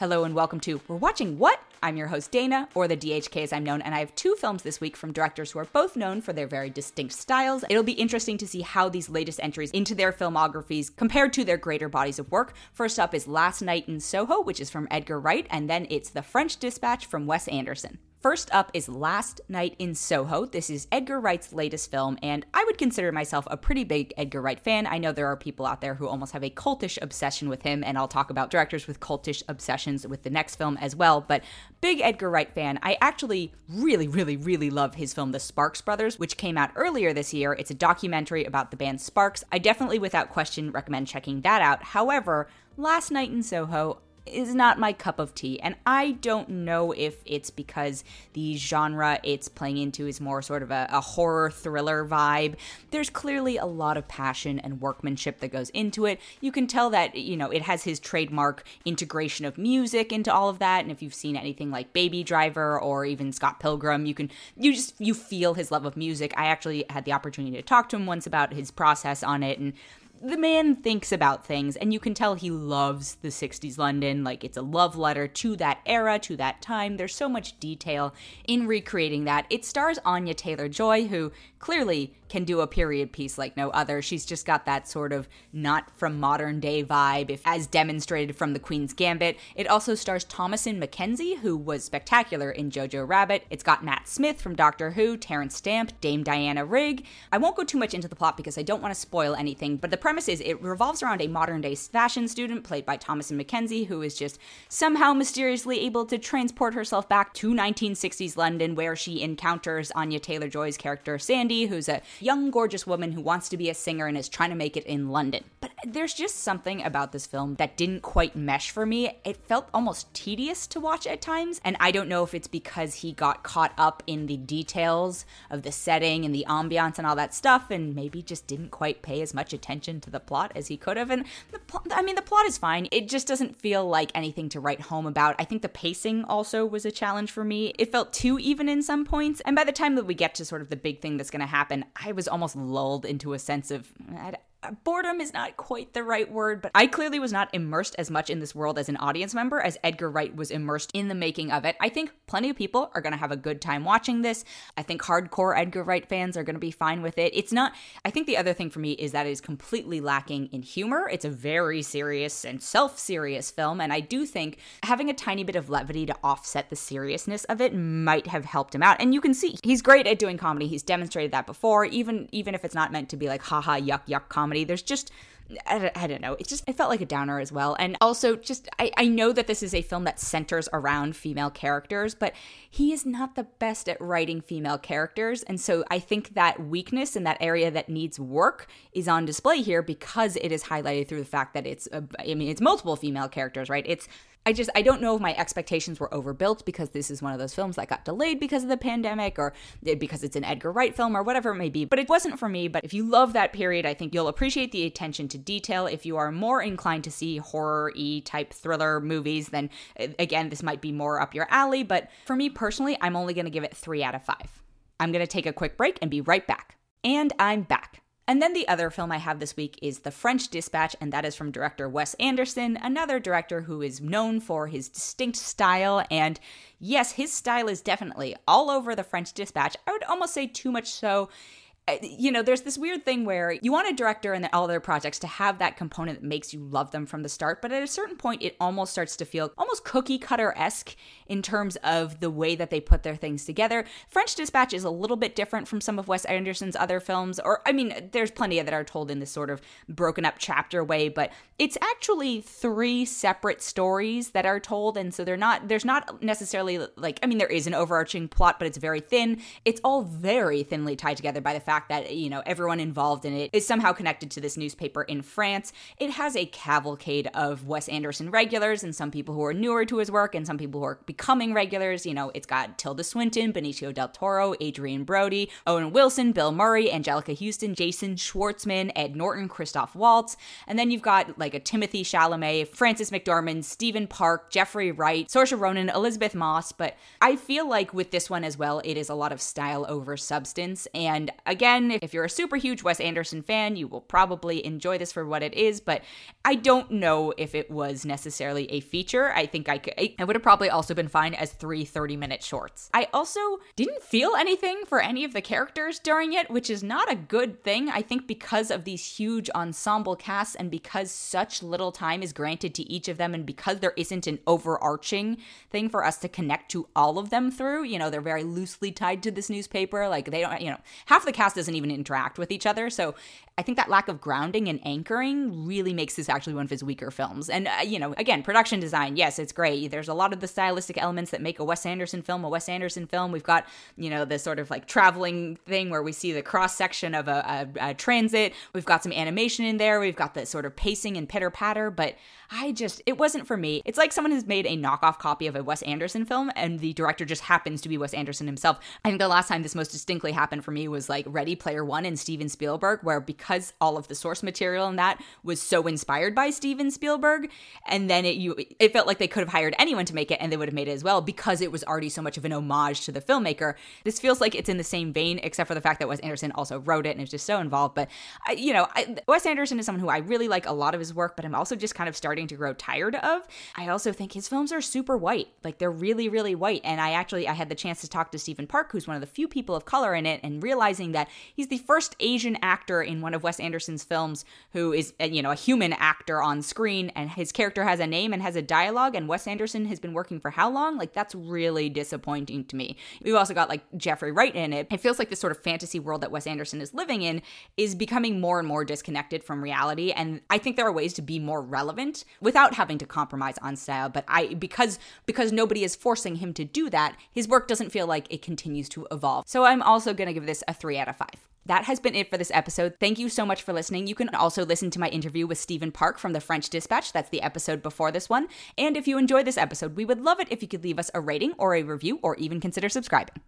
Hello and welcome to We're Watching What? I'm your host Dana, or the DHK as I'm known, and I have two films this week from directors who are both known for their very distinct styles. It'll be interesting to see how these latest entries into their filmographies compared to their greater bodies of work. First up is Last Night in Soho, which is from Edgar Wright, and then it's The French Dispatch from Wes Anderson. First up is Last Night in Soho. This is Edgar Wright's latest film, and I would consider myself a pretty big Edgar Wright fan. I know there are people out there who almost have a cultish obsession with him, and I'll talk about directors with cultish obsessions with the next film as well. But big Edgar Wright fan. I actually really, really, really love his film The Sparks Brothers, which came out earlier this year. It's a documentary about the band Sparks. I definitely, without question, recommend checking that out. However, Last Night in Soho, is not my cup of tea. And I don't know if it's because the genre it's playing into is more sort of a, a, horror thriller vibe. There's clearly a lot of passion and workmanship that goes into it. You can tell that, you know, it has his trademark integration of music into all of that. And if you've seen anything like Baby Driver or even Scott Pilgrim, you can, you just, you feel his love of music. I actually had the opportunity to talk to him once about his process on it. And the man thinks about things and you can tell he loves the 60s London. Like it's a love letter to that era to that time. There's so much detail in recreating that. It stars Anya Taylor-Joy who clearly can do a period piece like no other. She's just got that sort of not from modern day vibe, if, as demonstrated from The Queen's Gambit. It also stars Thomasin McKenzie, who was spectacular in Jojo Rabbit. It's got Matt Smith from Doctor Who, Terence Stamp, Dame Diana Rigg. I won't go too much into the plot because I don't want to spoil anything, but the premise is it revolves around a modern day fashion student played by Thomasin McKenzie, who is just somehow mysteriously able to transport herself back to 1960s London, where she encounters Anya Taylor Joy's character Sandy, who's a young, gorgeous woman who wants to be a singer and is trying to make it in London. But there's just something about this film that didn't quite mesh for me. It felt almost tedious to watch at times, and I don't know if it's because he got caught up in the details of the setting and the ambiance and all that stuff, and maybe just didn't quite pay as much attention to the plot as he could have. And the pl- I mean, the plot is fine. It just doesn't feel like anything to write home about. I think the pacing also was a challenge for me. It felt too even in some points, and by the time that we get to sort of the big thing that's going to happen, I I was almost lulled into a sense of boredom is not quite the right word, but I clearly was not immersed as much in this world as an audience member as Edgar Wright was immersed in the making of it. I think plenty of people are going to have a good time watching this. I think hardcore Edgar Wright fans are going to be fine with it. It's not, I think the other thing for me is that it is completely lacking in humor. It's a very serious and self serious film, and I do think having a tiny bit of levity to offset the seriousness of it might have helped him out. And you can see he's great at doing comedy. He's demonstrated that before, even even if it's not meant to be like haha yuck yuck comedy comedy. There's just I, I don't know. It just it felt like a downer as well. And also just I, I know that this is a film that centers around female characters, but he is not the best at writing female characters. And so I think that weakness in that area that needs work is on display here because it is highlighted through the fact that it's a, I mean it's multiple female characters, right? It's I just I don't know if my expectations were overbuilt because this is one of those films that got delayed because of the pandemic or because it's an Edgar Wright film or whatever it may be. But it wasn't for me. But if you love that period, I think you'll appreciate the attention to detail. If you are more inclined to see horror y type thriller movies, then again, this might be more up your alley. But for me personally, I'm only going to give it three out of five. I'm going to take a quick break and be right back. And I'm back. And then the other film I have this week is The French Dispatch, and that is from director Wes Anderson, another director who is known for his distinct style. And yes, his style is definitely all over The French Dispatch. I would almost say too much so Eh, you know, there's this weird thing where you want a director and all their projects to have that component that makes you love them from the start, but at a certain point, it almost starts to feel almost cookie cutter esque in terms of the way that they put their things together. French Dispatch is a little bit different from some of Wes Anderson's other films, or I mean, there's plenty that are told in this sort of broken up chapter way, but it's actually three separate stories that are told, and so they're not, there's not necessarily like, I mean, there is an overarching plot, but it's very thin. It's all very thinly tied together by the fact fact that, you know, everyone involved in it is somehow connected to this newspaper in France. It has a cavalcade of Wes Anderson regulars and some people who are newer to his work and some people who are becoming regulars. You know, it's got Tilda Swinton, Benicio del Toro, Adrien Brody, Owen Wilson, Bill Murray, Anjelica Huston, Jason Schwartzman, Ed Norton, Christoph Waltz. And then you've got like a Timothy Chalamet, Frances McDormand, Stephen Park, Jeffrey Wright, Saoirse Ronan, Elisabeth Moss. But I feel like with this one as well, it is a lot of style over substance. And again, again, if you're a super huge Wes Anderson fan, you will probably enjoy this for what it is, but I don't know if it was necessarily a feature. I think I could, it would have probably also been fine as three 30 minute shorts. I also didn't feel anything for any of the characters during it, which is not a good thing. I think because of these huge ensemble casts and because such little time is granted to each of them and because there isn't an overarching thing for us to connect to all of them through, you know, they're very loosely tied to this newspaper. Like they don't, you know, half the cast doesn't even interact with each other. So I think that lack of grounding and anchoring really makes this actually one of his weaker films. And, uh, you know, again, production design, yes, it's great. There's a lot of the stylistic elements that make a Wes Anderson film a Wes Anderson film. We've got, you know, this sort of like traveling thing where we see the cross section of a, a, a transit. We've got some animation in there. We've got the sort of pacing and pitter patter, but I just, it wasn't for me. It's like someone has made a knockoff copy of a Wes Anderson film and the director just happens to be Wes Anderson himself. I think the last time this most distinctly happened for me was like Ready Player One and Steven Spielberg, where because all of the source material in that was so inspired by Steven Spielberg, and then it you it felt like they could have hired anyone to make it and they would have made it as well because it was already so much of an homage to the filmmaker. This feels like it's in the same vein, except for the fact that Wes Anderson also wrote it and is just so involved. But I, you know, I, Wes Anderson is someone who I really like a lot of his work, but I'm also just kind of starting starting to grow tired of. I also think his films are super white. Like they're really, really white. And I actually I had the chance to talk to Stephen Park, who's one of the few people of color in it, and realizing that he's the first Asian actor in one of Wes Anderson's films who is uh, you know a human actor on screen, and his character has a name and has a dialogue. And Wes Anderson has been working for how long? Like that's really disappointing to me. We've also got like Jeffrey Wright in it. It feels like this sort of fantasy world that Wes Anderson is living in is becoming more and more disconnected from reality. And I think there are ways to be more relevant without having to compromise on style. But I because because nobody is forcing him to do that, his work doesn't feel like it continues to evolve. So I'm also gonna give this a three out of five. That has been it for this episode. Thank you so much for listening. You can also listen to my interview with Stephen Park from the French Dispatch. That's the episode before this one. And if you enjoyed this episode, we would love it if you could leave us a rating or a review or even consider subscribing.